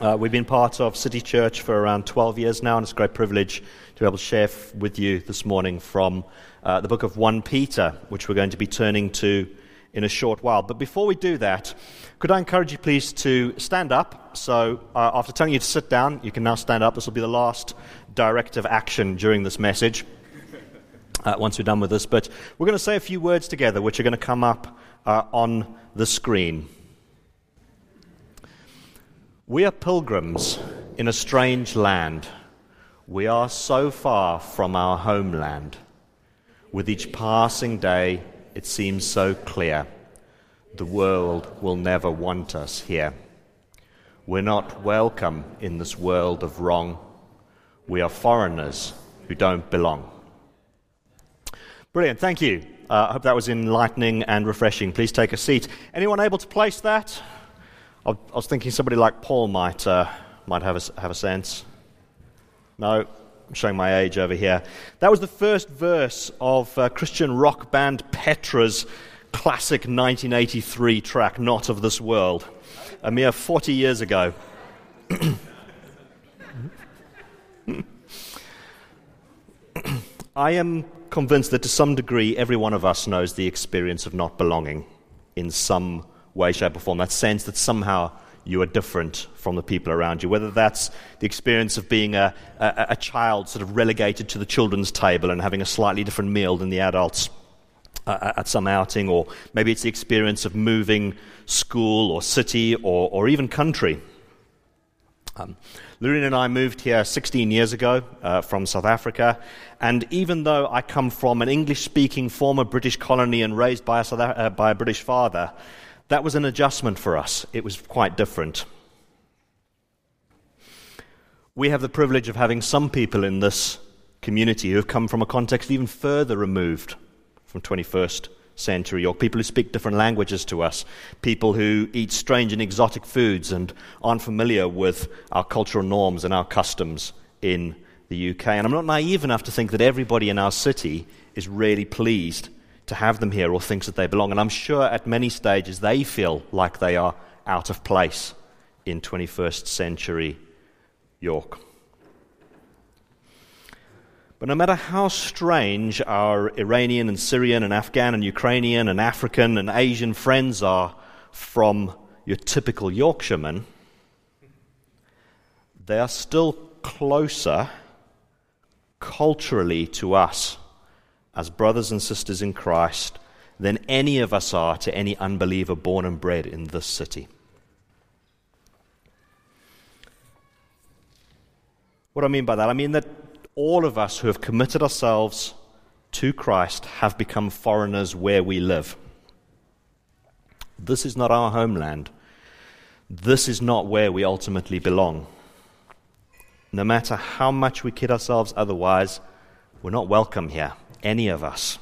Uh, we've been part of City Church for around 12 years now, and it's a great privilege to be able to share f- with you this morning from uh, the book of 1 Peter, which we're going to be turning to in a short while. But before we do that, could I encourage you please to stand up? So, uh, after telling you to sit down, you can now stand up. This will be the last directive action during this message. Uh, once we're done with this, but we're going to say a few words together, which are going to come up uh, on the screen. We are pilgrims in a strange land. We are so far from our homeland. With each passing day, it seems so clear the world will never want us here. We're not welcome in this world of wrong. We are foreigners who don't belong. Brilliant, thank you. Uh, I hope that was enlightening and refreshing. Please take a seat. Anyone able to place that? I was thinking somebody like Paul might, uh, might have, a, have a sense. No, I'm showing my age over here. That was the first verse of uh, Christian rock band Petra's classic 1983 track, Not of This World, a mere 40 years ago. I am convinced that to some degree every one of us knows the experience of not belonging in some way, shape, or form. That sense that somehow you are different from the people around you. Whether that's the experience of being a, a, a, child sort of relegated to the children's table and having a slightly different meal than the adults uh, at some outing, or maybe it's the experience of moving school or city or, or even country. Um, Lorena and I moved here 16 years ago uh, from South Africa, and even though I come from an English speaking former British colony and raised by a, uh, by a British father, that was an adjustment for us. It was quite different. We have the privilege of having some people in this community who have come from a context even further removed from 21st century or people who speak different languages to us, people who eat strange and exotic foods and aren't familiar with our cultural norms and our customs in the UK. And I'm not naive enough to think that everybody in our city is really pleased to have them here or thinks that they belong. And I'm sure at many stages they feel like they are out of place in 21st century York. But no matter how strange our Iranian and Syrian and Afghan and Ukrainian and African and Asian friends are from your typical Yorkshireman, they are still closer culturally to us as brothers and sisters in Christ than any of us are to any unbeliever born and bred in this city. What do I mean by that? I mean that all of us who have committed ourselves to Christ have become foreigners where we live. This is not our homeland. This is not where we ultimately belong. No matter how much we kid ourselves otherwise, we're not welcome here any of us.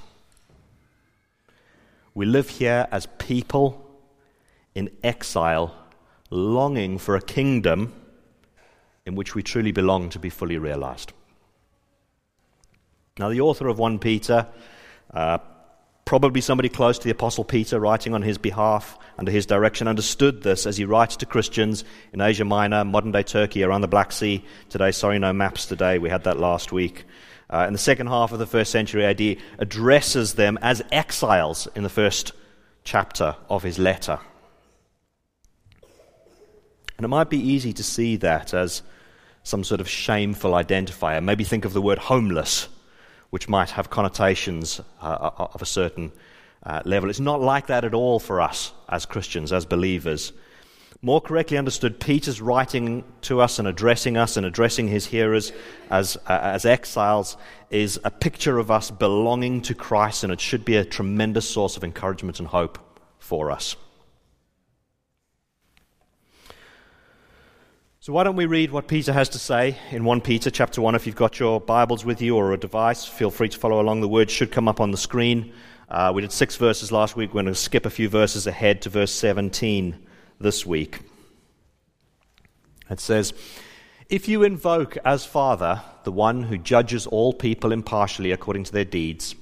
We live here as people in exile, longing for a kingdom in which we truly belong to be fully realized. Now, the author of 1 Peter, uh, probably somebody close to the Apostle Peter, writing on his behalf under his direction, understood this as he writes to Christians in Asia Minor, modern day Turkey, around the Black Sea today. Sorry, no maps today. We had that last week uh, in the second half of the first century AD, addresses them as exiles in the first chapter of his letter. And it might be easy to see that as some sort of shameful identifier. Maybe think of the word homeless, which might have connotations uh, of a certain uh, level. It's not like that at all for us as Christians, as believers. More correctly understood, Peter's writing to us and addressing us and addressing his hearers as, uh, as exiles is a picture of us belonging to Christ, and it should be a tremendous source of encouragement and hope for us. So why don't we read what Peter has to say in 1 Peter chapter 1 if you've got your Bibles with you or a device feel free to follow along the words should come up on the screen. Uh, we did 6 verses last week we're going to skip a few verses ahead to verse 17 this week. It says if you invoke as Father the one who judges all people impartially according to their deeds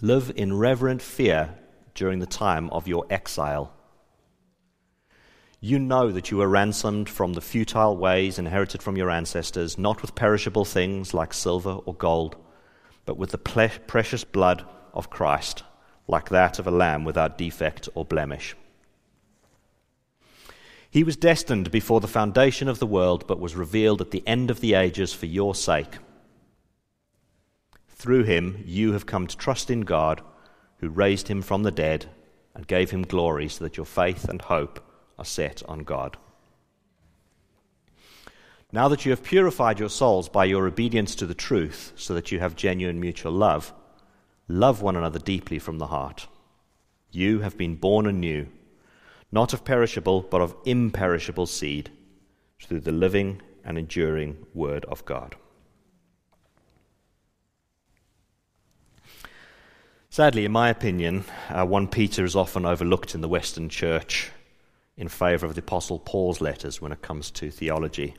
live in reverent fear during the time of your exile you know that you were ransomed from the futile ways inherited from your ancestors, not with perishable things like silver or gold, but with the ple- precious blood of Christ, like that of a lamb without defect or blemish. He was destined before the foundation of the world, but was revealed at the end of the ages for your sake. Through him, you have come to trust in God, who raised him from the dead and gave him glory, so that your faith and hope are set on God. Now that you have purified your souls by your obedience to the truth, so that you have genuine mutual love, love one another deeply from the heart. You have been born anew, not of perishable, but of imperishable seed, through the living and enduring Word of God. Sadly, in my opinion, uh, 1 Peter is often overlooked in the Western church in favor of the Apostle Paul's letters when it comes to theology.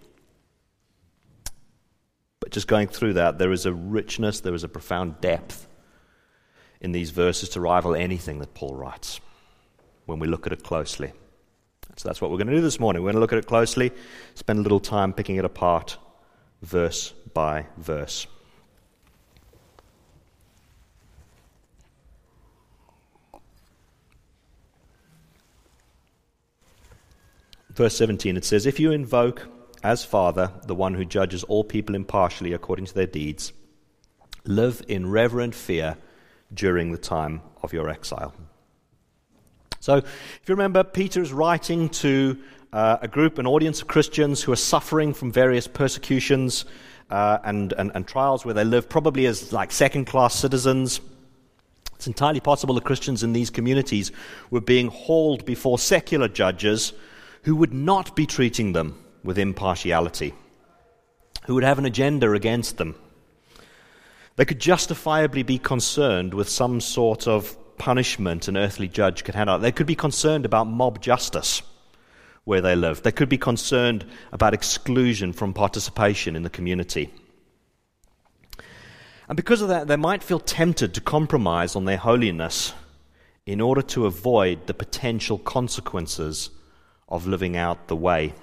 But just going through that, there is a richness, there is a profound depth in these verses to rival anything that Paul writes when we look at it closely. So that's what we're going to do this morning. We're going to look at it closely, spend a little time picking it apart, verse by verse. verse 17, it says, If you invoke as Father the one who judges all people impartially according to their deeds, live in reverent fear during the time of your exile. So, if you remember, Peter is writing to uh, a group, an audience of Christians who are suffering from various persecutions uh, and, and, and trials where they live, probably as like second class citizens. It's entirely possible the Christians in these communities were being hauled before secular judges who would not be treating them with impartiality, who would have an agenda against them. They could justifiably be concerned with some sort of punishment an earthly judge could hand out. They could be concerned about mob justice where they lived. They could be concerned about exclusion from participation in the community. And because of that, they might feel tempted to compromise on their holiness in order to avoid the potential consequences of living out the way.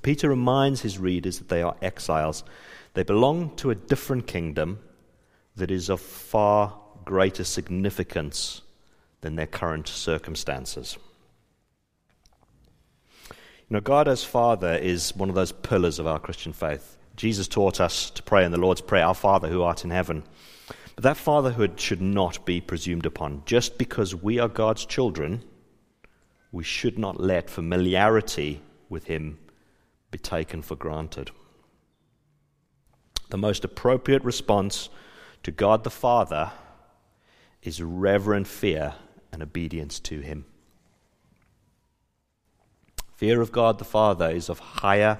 Peter reminds his readers that they are exiles. They belong to a different kingdom that is of far greater significance than their current circumstances. You know, God as Father is one of those pillars of our Christian faith. Jesus taught us to pray in the Lord's Prayer, Our Father who art in heaven. But that fatherhood should not be presumed upon. Just because we are God's children we should not let familiarity with Him be taken for granted. The most appropriate response to God the Father is reverent fear and obedience to Him. Fear of God the Father is of higher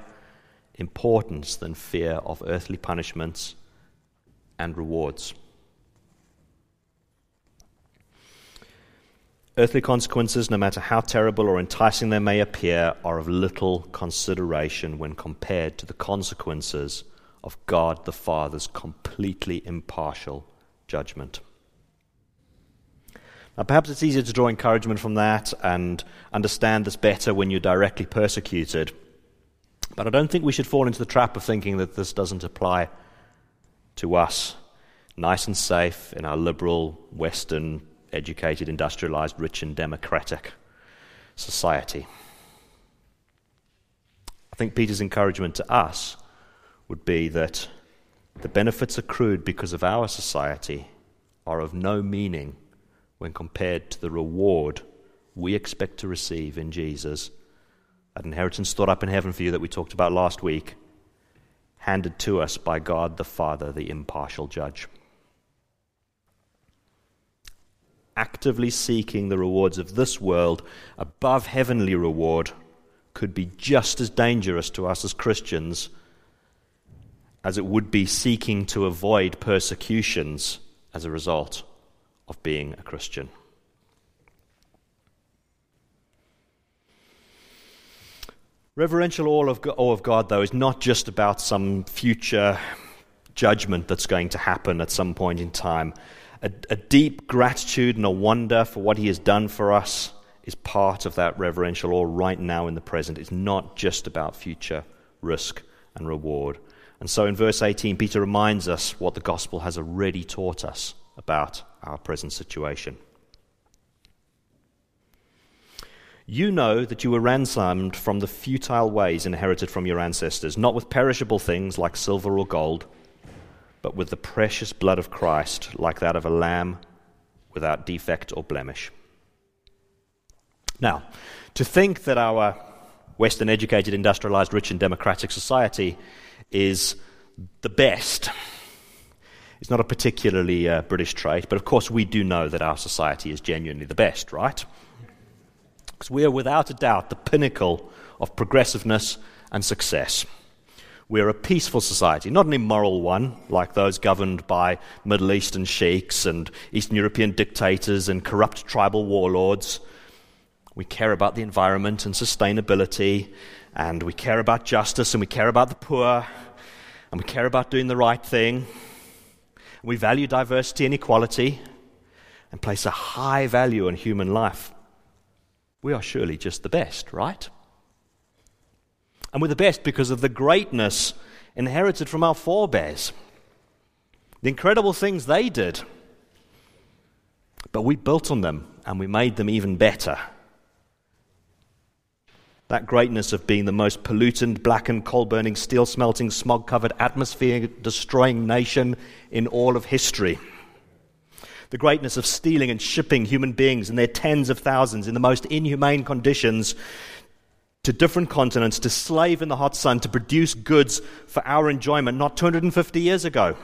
importance than fear of earthly punishments and rewards. Earthly consequences, no matter how terrible or enticing they may appear, are of little consideration when compared to the consequences of God the Father's completely impartial judgment. Now, perhaps it's easier to draw encouragement from that and understand this better when you're directly persecuted. But I don't think we should fall into the trap of thinking that this doesn't apply to us, nice and safe in our liberal Western educated, industrialized, rich, and democratic society. I think Peter's encouragement to us would be that the benefits accrued because of our society are of no meaning when compared to the reward we expect to receive in Jesus. That inheritance stored up in heaven for you that we talked about last week, handed to us by God the Father, the impartial judge. actively seeking the rewards of this world above heavenly reward could be just as dangerous to us as Christians as it would be seeking to avoid persecutions as a result of being a Christian. Reverential awe of, awe of God, though, is not just about some future judgment that's going to happen at some point in time. A, a, deep gratitude and a wonder for what He has done for us is part of that reverential awe right now in the present. It's not just about future risk and reward. And so in verse 18, Peter reminds us what the gospel has already taught us about our present situation. You know that you were ransomed from the futile ways inherited from your ancestors, not with perishable things like silver or gold, but with the precious blood of Christ, like that of a lamb without defect or blemish. Now, to think that our Western educated, industrialized, rich, and democratic society is the best is not a particularly uh, British trait, but of course we do know that our society is genuinely the best, right? Because we are without a doubt the pinnacle of progressiveness and success. We're a peaceful society, not an immoral one like those governed by Middle Eastern sheiks and Eastern European dictators and corrupt tribal warlords. We care about the environment and sustainability, and we care about justice, and we care about the poor, and we care about doing the right thing. We value diversity and equality, and place a high value on human life we are surely just the best, right? And we're the best because of the greatness inherited from our forebears, the incredible things they did. But we built on them and we made them even better. That greatness of being the most pollutant, blackened, coal burning, steel smelting, smog covered, atmosphere destroying nation in all of history the greatness of stealing and shipping human beings in their tens of thousands in the most inhumane conditions to different continents to slave in the hot sun to produce goods for our enjoyment not 250 years ago.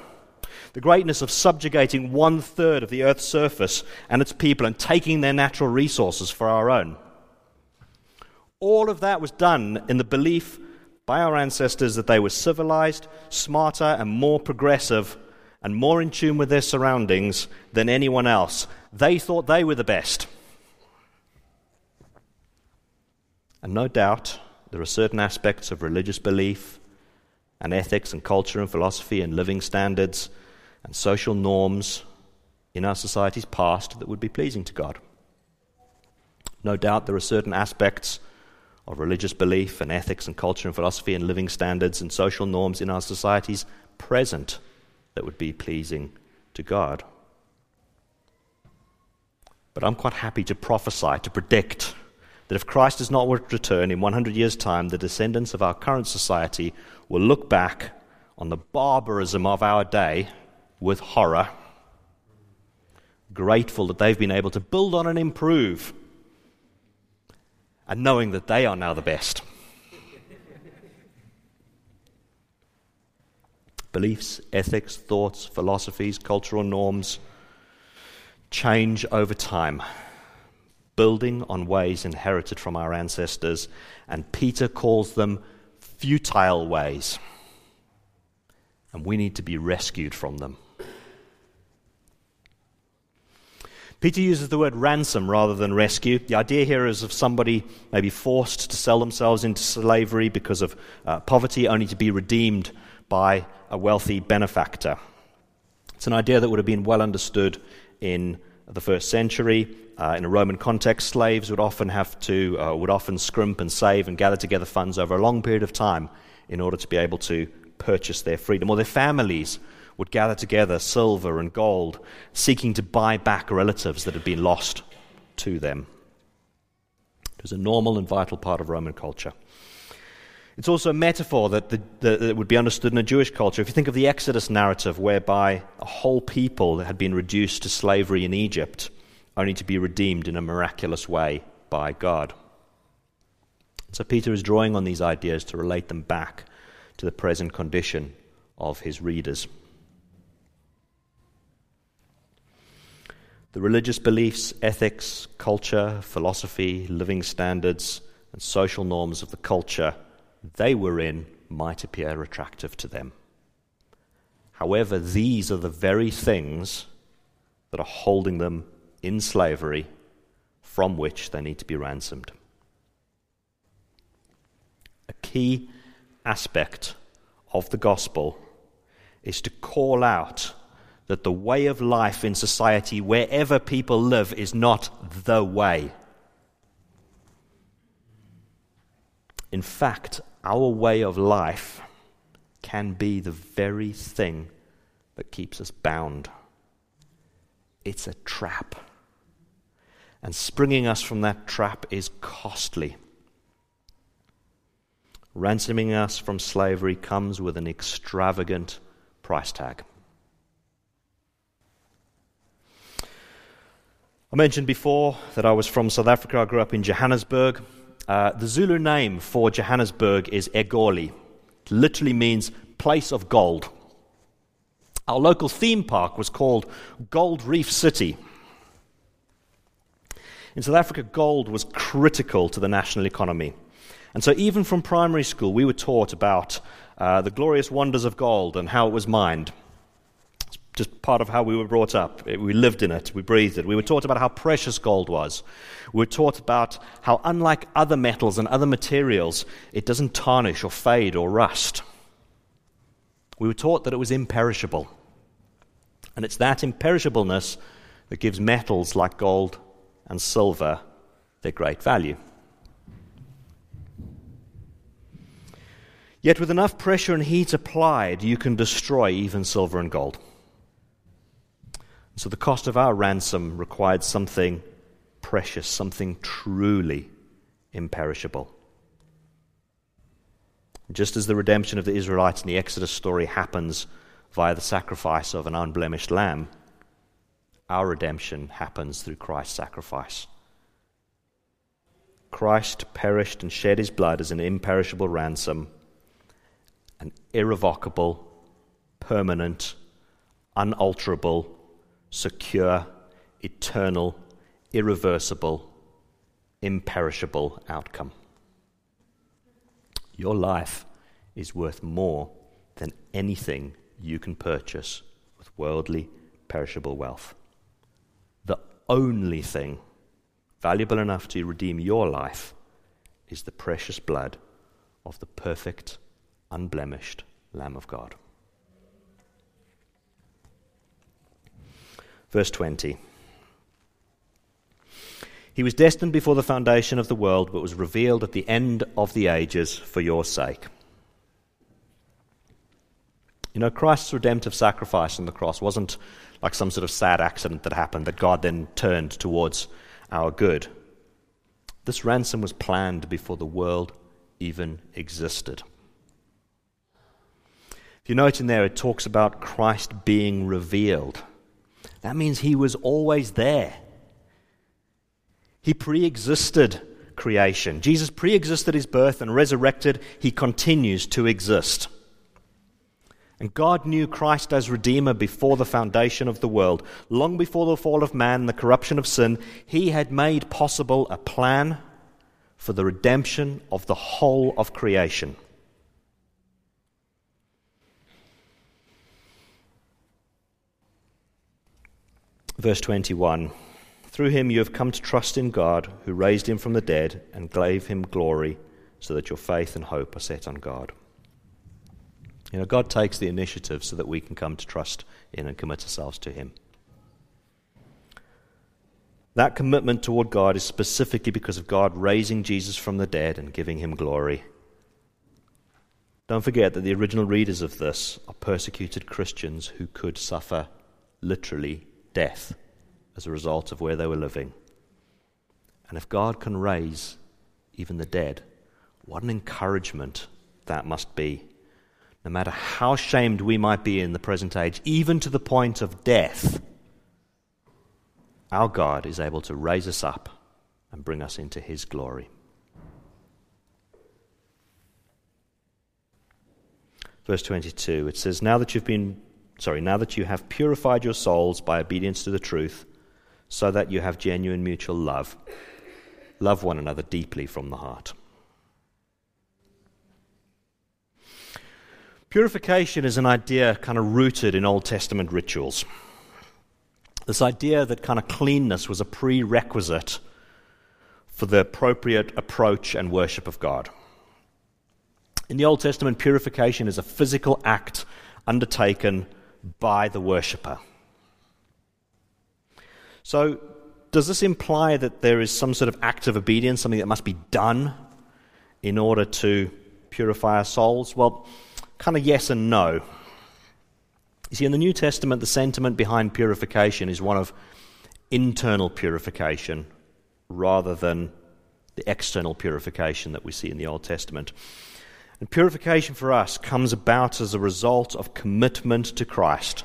The greatness of subjugating one third of the earth's surface and its people and taking their natural resources for our own. All of that was done in the belief by our ancestors that they were civilized, smarter, and more progressive and more in tune with their surroundings than anyone else. They thought they were the best. And no doubt, there are certain aspects of religious belief and ethics and culture and philosophy and living standards and social norms in our society's past that would be pleasing to God. No doubt, there are certain aspects of religious belief and ethics and culture and philosophy and living standards and social norms in our societies present that would be pleasing to God. But I'm quite happy to prophesy, to predict that if Christ does not return in 100 years' time, the descendants of our current society will look back on the barbarism of our day with horror, grateful that they've been able to build on and improve, and knowing that they are now the best. beliefs, ethics, thoughts, philosophies, cultural norms change over time, building on ways inherited from our ancestors, and Peter calls them futile ways. And we need to be rescued from them. Peter uses the word ransom rather than rescue. The idea here is of somebody maybe forced to sell themselves into slavery because of uh, poverty, only to be redeemed by a wealthy benefactor. It's an idea that would have been well understood in the first century. Uh, in a Roman context, slaves would often have to uh, would often scrimp and save and gather together funds over a long period of time in order to be able to purchase their freedom. Or their families would gather together silver and gold, seeking to buy back relatives that had been lost to them. It was a normal and vital part of Roman culture. It's also a metaphor that, the, that would be understood in a Jewish culture. If you think of the Exodus narrative, whereby a whole people had been reduced to slavery in Egypt, only to be redeemed in a miraculous way by God. So Peter is drawing on these ideas to relate them back to the present condition of his readers. The religious beliefs, ethics, culture, philosophy, living standards and social norms of the culture they were in might appear attractive to them. However, these are the very things that are holding them in slavery from which they need to be ransomed. A key aspect of the gospel is to call out that the way of life in society, wherever people live, is not the way. In fact, our way of life can be the very thing that keeps us bound. It's a trap. And springing us from that trap is costly. Ransoming us from slavery comes with an extravagant price tag. I mentioned before that I was from South Africa. I grew up in Johannesburg. Uh, the Zulu name for Johannesburg is Egoli. It literally means place of gold. Our local theme park was called Gold Reef City. In South Africa, gold was critical to the national economy. And so, even from primary school, we were taught about uh, the glorious wonders of gold and how it was mined. Just part of how we were brought up. We lived in it, we breathed it. We were taught about how precious gold was. We were taught about how, unlike other metals and other materials, it doesn't tarnish or fade or rust. We were taught that it was imperishable. And it's that imperishableness that gives metals like gold and silver their great value. Yet, with enough pressure and heat applied, you can destroy even silver and gold. So, the cost of our ransom required something precious, something truly imperishable. Just as the redemption of the Israelites in the Exodus story happens via the sacrifice of an unblemished lamb, our redemption happens through Christ's sacrifice. Christ perished and shed his blood as an imperishable ransom, an irrevocable, permanent, unalterable, secure, eternal, irreversible, imperishable outcome. Your life is worth more than anything you can purchase with worldly, perishable wealth. The only thing valuable enough to redeem your life is the precious blood of the perfect, unblemished Lamb of God. Verse 20. He was destined before the foundation of the world, but was revealed at the end of the ages for your sake. You know, Christ's redemptive sacrifice on the cross wasn't like some sort of sad accident that happened that God then turned towards our good. This ransom was planned before the world even existed. If you note in there, it talks about Christ being revealed. That means he was always there. He pre existed creation. Jesus pre existed his birth and resurrected. He continues to exist. And God knew Christ as Redeemer before the foundation of the world. Long before the fall of man the corruption of sin, He had made possible a plan for the redemption of the whole of creation. Verse 21 Through him you have come to trust in God, who raised him from the dead and gave him glory, so that your faith and hope are set on God. You know, God takes the initiative so that we can come to trust in and commit ourselves to Him. That commitment toward God is specifically because of God raising Jesus from the dead and giving him glory. Don't forget that the original readers of this are persecuted Christians who could suffer literally death as a result of where they were living. And if God can raise even the dead, what an encouragement that must be no matter how shamed we might be in the present age, even to the point of death, our God is able to raise us up and bring us into His glory. Verse 22, it says, Now that you've been, sorry, now that you have purified your souls by obedience to the truth, so that you have genuine mutual love, love one another deeply from the heart. Purification is an idea kind of rooted in Old Testament rituals. This idea that kind of cleanness was a prerequisite for the appropriate approach and worship of God. In the Old Testament, purification is a physical act undertaken by the worshipper. So, does this imply that there is some sort of act of obedience, something that must be done in order to purify our souls? Well, kind of yes and no. You see, in the New Testament, the sentiment behind purification is one of internal purification rather than the external purification that we see in the Old Testament. And purification for us comes about as a result of commitment to Christ.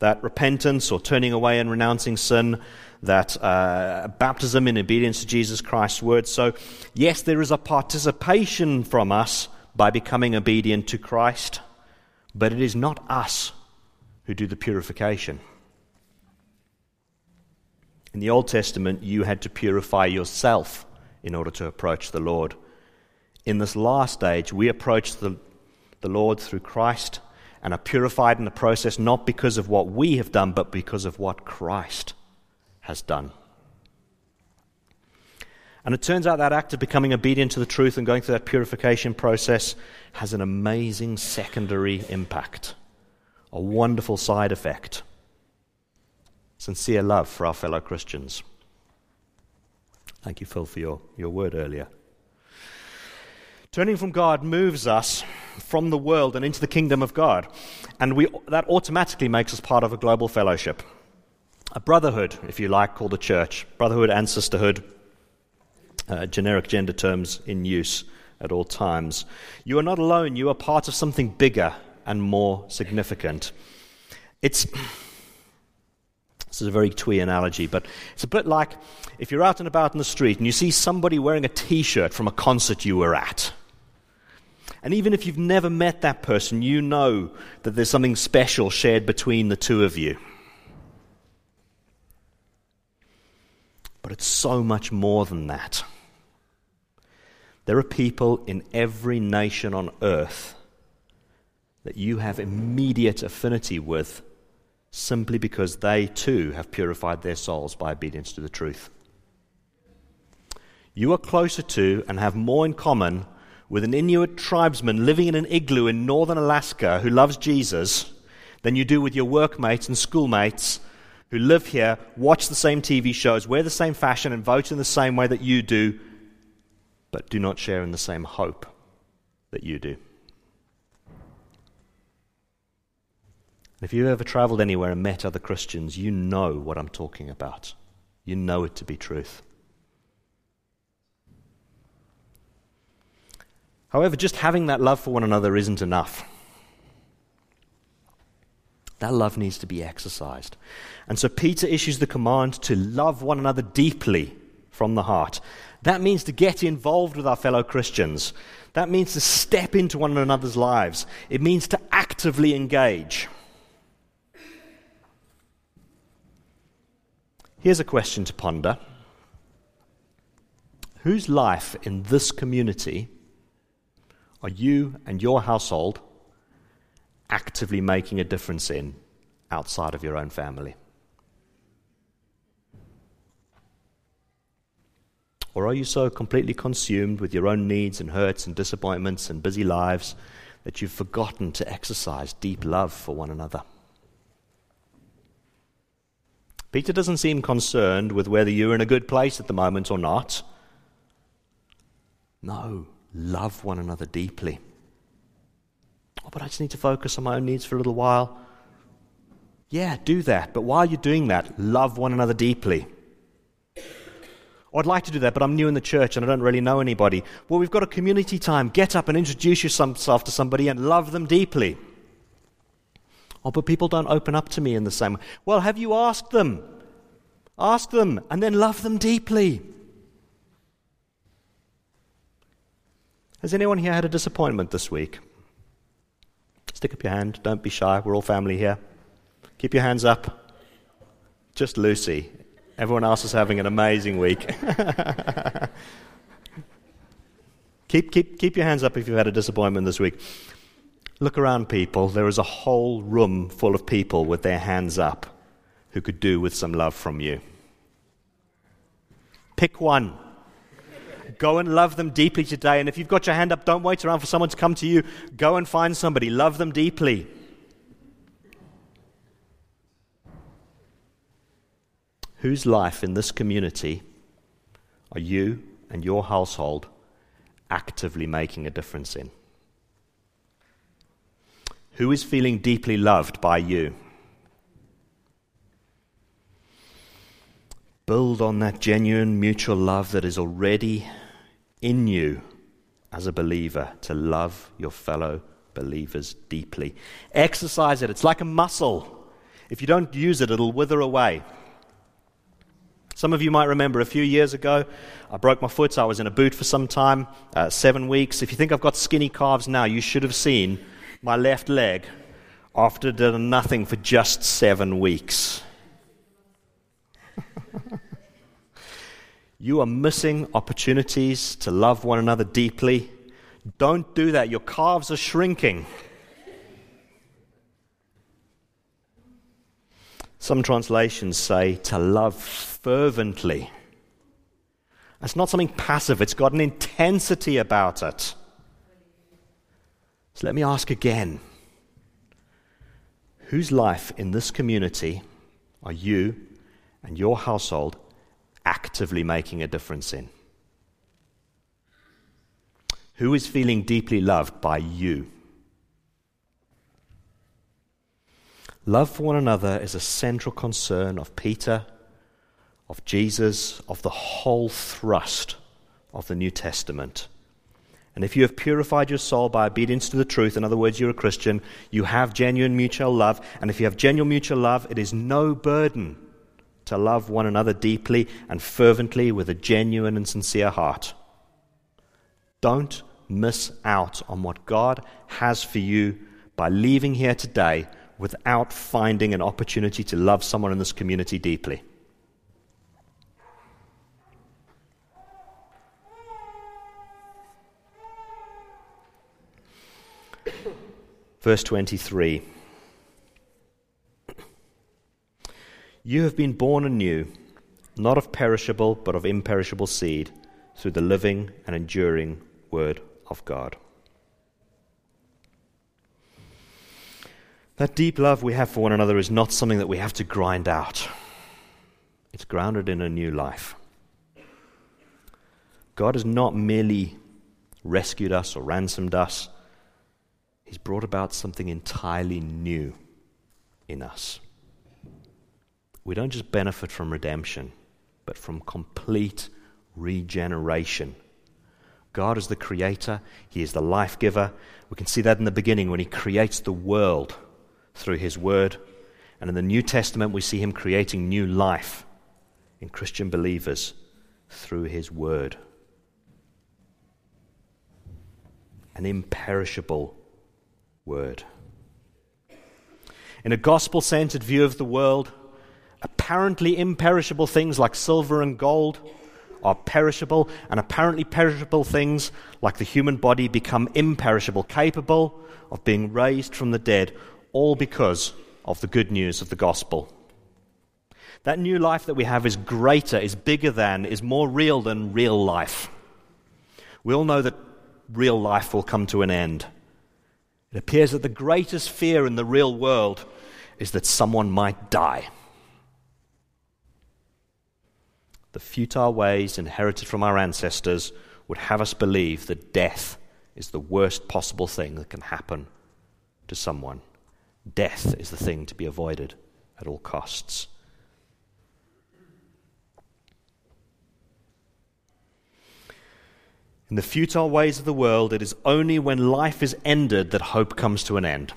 That repentance or turning away and renouncing sin, that uh, baptism in obedience to Jesus Christ's word. So, yes, there is a participation from us by becoming obedient to Christ, but it is not us who do the purification. In the Old Testament, you had to purify yourself in order to approach the Lord in this last age, we approach the, the Lord through Christ and are purified in the process not because of what we have done, but because of what Christ has done. And it turns out that act of becoming obedient to the truth and going through that purification process has an amazing secondary impact, a wonderful side effect sincere love for our fellow Christians. Thank you, Phil, for your, your word earlier. Turning from God moves us from the world and into the kingdom of God. And we, that automatically makes us part of a global fellowship. A brotherhood, if you like, called the church. Brotherhood and sisterhood, uh, generic gender terms in use at all times. You are not alone, you are part of something bigger and more significant. It's. This is a very twee analogy, but it's a bit like if you're out and about in the street and you see somebody wearing a t shirt from a concert you were at. And even if you've never met that person, you know that there's something special shared between the two of you. But it's so much more than that. There are people in every nation on earth that you have immediate affinity with simply because they too have purified their souls by obedience to the truth. You are closer to and have more in common with an Inuit tribesman living in an igloo in northern Alaska who loves Jesus than you do with your workmates and schoolmates who live here, watch the same TV shows, wear the same fashion, and vote in the same way that you do, but do not share in the same hope that you do. If you've ever traveled anywhere and met other Christians, you know what I'm talking about. You know it to be truth. However, just having that love for one another isn't enough. That love needs to be exercised. And so Peter issues the command to love one another deeply from the heart. That means to get involved with our fellow Christians. That means to step into one another's lives. It means to actively engage. Here's a question to ponder Whose life in this community are you and your household actively making a difference in outside of your own family? Or are you so completely consumed with your own needs and hurts and disappointments and busy lives that you've forgotten to exercise deep love for one another? Peter doesn't seem concerned with whether you're in a good place at the moment or not. No love one another deeply. Oh, but I just need to focus on my own needs for a little while. Yeah, do that. But while you're doing that, love one another deeply. I'd like to do that, but I'm new in the church and I don't really know anybody. Well, we've got a community time. Get up and introduce yourself to somebody and love them deeply. Oh, but people don't open up to me in the same way. Well, have you asked them? Ask them and then love them deeply. Has anyone here had a disappointment this week? Stick up your hand. Don't be shy. We're all family here. Keep your hands up. Just Lucy. Everyone else is having an amazing week. keep, keep, keep your hands up if you've had a disappointment this week. Look around, people. There is a whole room full of people with their hands up who could do with some love from you. Pick one. Go and love them deeply today. And if you've got your hand up, don't wait around for someone to come to you. Go and find somebody. Love them deeply. Whose life in this community are you and your household actively making a difference in? Who is feeling deeply loved by you? Build on that genuine mutual love that is already in you as a believer to love your fellow believers deeply. Exercise it. It's like a muscle. If you don't use it, it'll wither away. Some of you might remember a few years ago, I broke my foot. So I was in a boot for some time, uh, seven weeks. If you think I've got skinny calves now, you should have seen my left leg after doing nothing for just seven weeks. you are missing opportunities to love one another deeply. Don't do that. Your calves are shrinking. Some translations say to love fervently. It's not something passive, it's got an intensity about it. So let me ask again whose life in this community are you and your household actively making a difference in? Who is feeling deeply loved by you? Love for one another is a central concern of Peter, of Jesus, of the whole thrust of the New Testament. And if you have purified your soul by obedience to the truth, in other words, you're a Christian, you have genuine mutual love. And if you have genuine mutual love, it is no burden to love one another deeply and fervently with a genuine and sincere heart. Don't miss out on what God has for you by leaving here today without finding an opportunity to love someone in this community deeply. Verse 23 You have been born anew, not of perishable, but of imperishable seed, through the living and enduring Word of God. That deep love we have for one another is not something that we have to grind out. It's grounded in a new life. God has not merely rescued us or ransomed us, He's brought about something entirely new in us. We don't just benefit from redemption, but from complete regeneration. God is the creator, He is the life giver. We can see that in the beginning when He creates the world through His Word. And in the New Testament, we see Him creating new life in Christian believers through His Word. An imperishable Word. In a gospel centered view of the world, apparently imperishable things like silver and gold are perishable, and apparently perishable things like the human body become imperishable, capable of being raised from the dead all because of the good news of the gospel. That new life that we have is greater, is bigger than, is more real than real life. We all know that real life will come to an end. It appears that the greatest fear in the real world is that someone might die. The futile ways inherited from our ancestors would have us believe that death is the worst possible thing that can happen to someone. Death is the thing to be avoided at all costs. In the futile ways of the world, it is only when life is ended that hope comes to an end.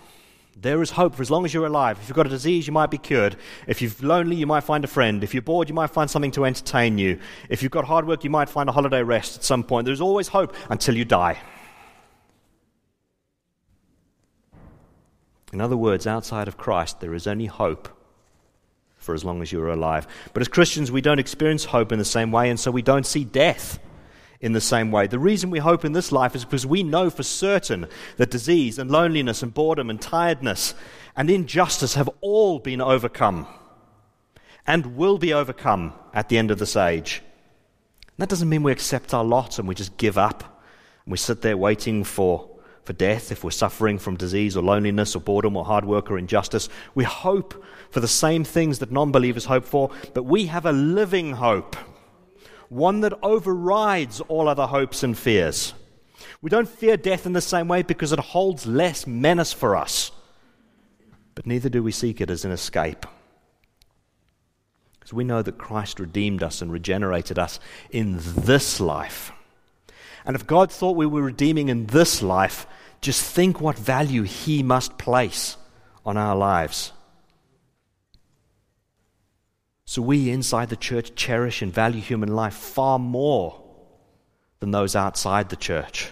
There is hope for as long as you're alive. If you've got a disease, you might be cured. If you're lonely, you might find a friend. If you're bored, you might find something to entertain you. If you've got hard work, you might find a holiday rest at some point. There's always hope until you die. In other words, outside of Christ, there is only hope for as long as you're alive. But as Christians, we don't experience hope in the same way, and so we don't see death in the same way. The reason we hope in this life is because we know for certain that disease and loneliness and boredom and tiredness and injustice have all been overcome and will be overcome at the end of this age. That doesn't mean we accept our lot and we just give up and we sit there waiting for, for death if we're suffering from disease or loneliness or boredom or hard work or injustice. We hope for the same things that non believers hope for, but we have a living hope, one that overrides all other hopes and fears. We don't fear death in the same way because it holds less menace for us, but neither do we seek it as an escape. Because we know that Christ redeemed us and regenerated us in this life. And if God thought we were redeeming in this life, just think what value He must place on our lives. So we inside the church cherish and value human life far more than those outside the church.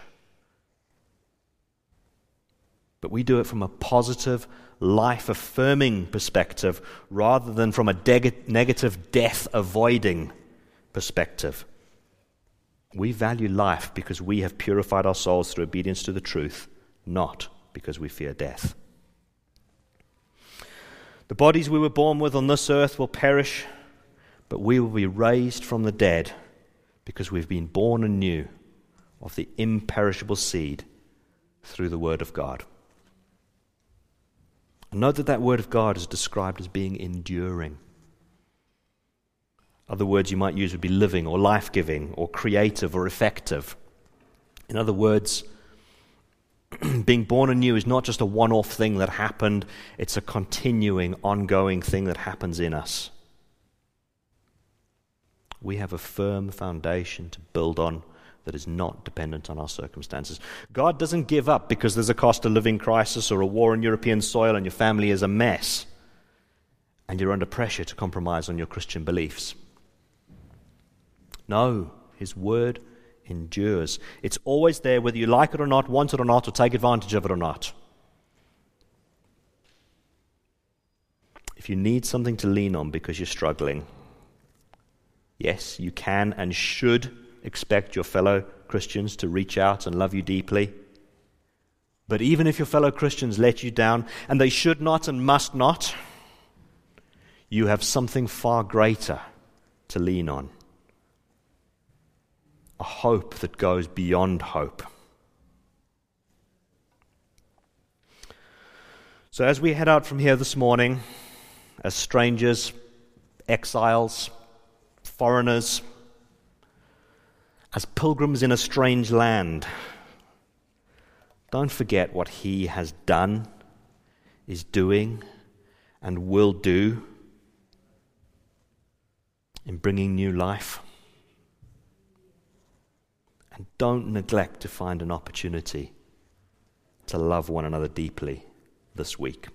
But we do it from a positive, life affirming perspective rather than from a de- negative, death avoiding perspective. We value life because we have purified our souls through obedience to the truth, not because we fear death. The bodies we were born with on this earth will perish, but we will be raised from the dead because we've been born anew of the imperishable seed through the Word of God. Note that that word of God is described as being enduring. Other words you might use would be living or life giving or creative or effective. In other words, being born anew is not just a one off thing that happened, it's a continuing, ongoing thing that happens in us. We have a firm foundation to build on that is not dependent on our circumstances. God doesn't give up because there's a cost of living crisis or a war on European soil and your family is a mess and you're under pressure to compromise on your Christian beliefs. No, His word endures. It's always there whether you like it or not, want it or not, or take advantage of it or not. If you need something to lean on because you're struggling, yes, you can and should expect your fellow Christians to reach out and love you deeply. But even if your fellow Christians let you down, and they should not and must not, you have something far greater to lean on a hope that goes beyond hope. So, as we head out from here this morning, as strangers, exiles, foreigners, as pilgrims in a strange land. Don't forget what He has done, is doing, and will do in bringing new life. And don't neglect to find an opportunity to love one another deeply this week.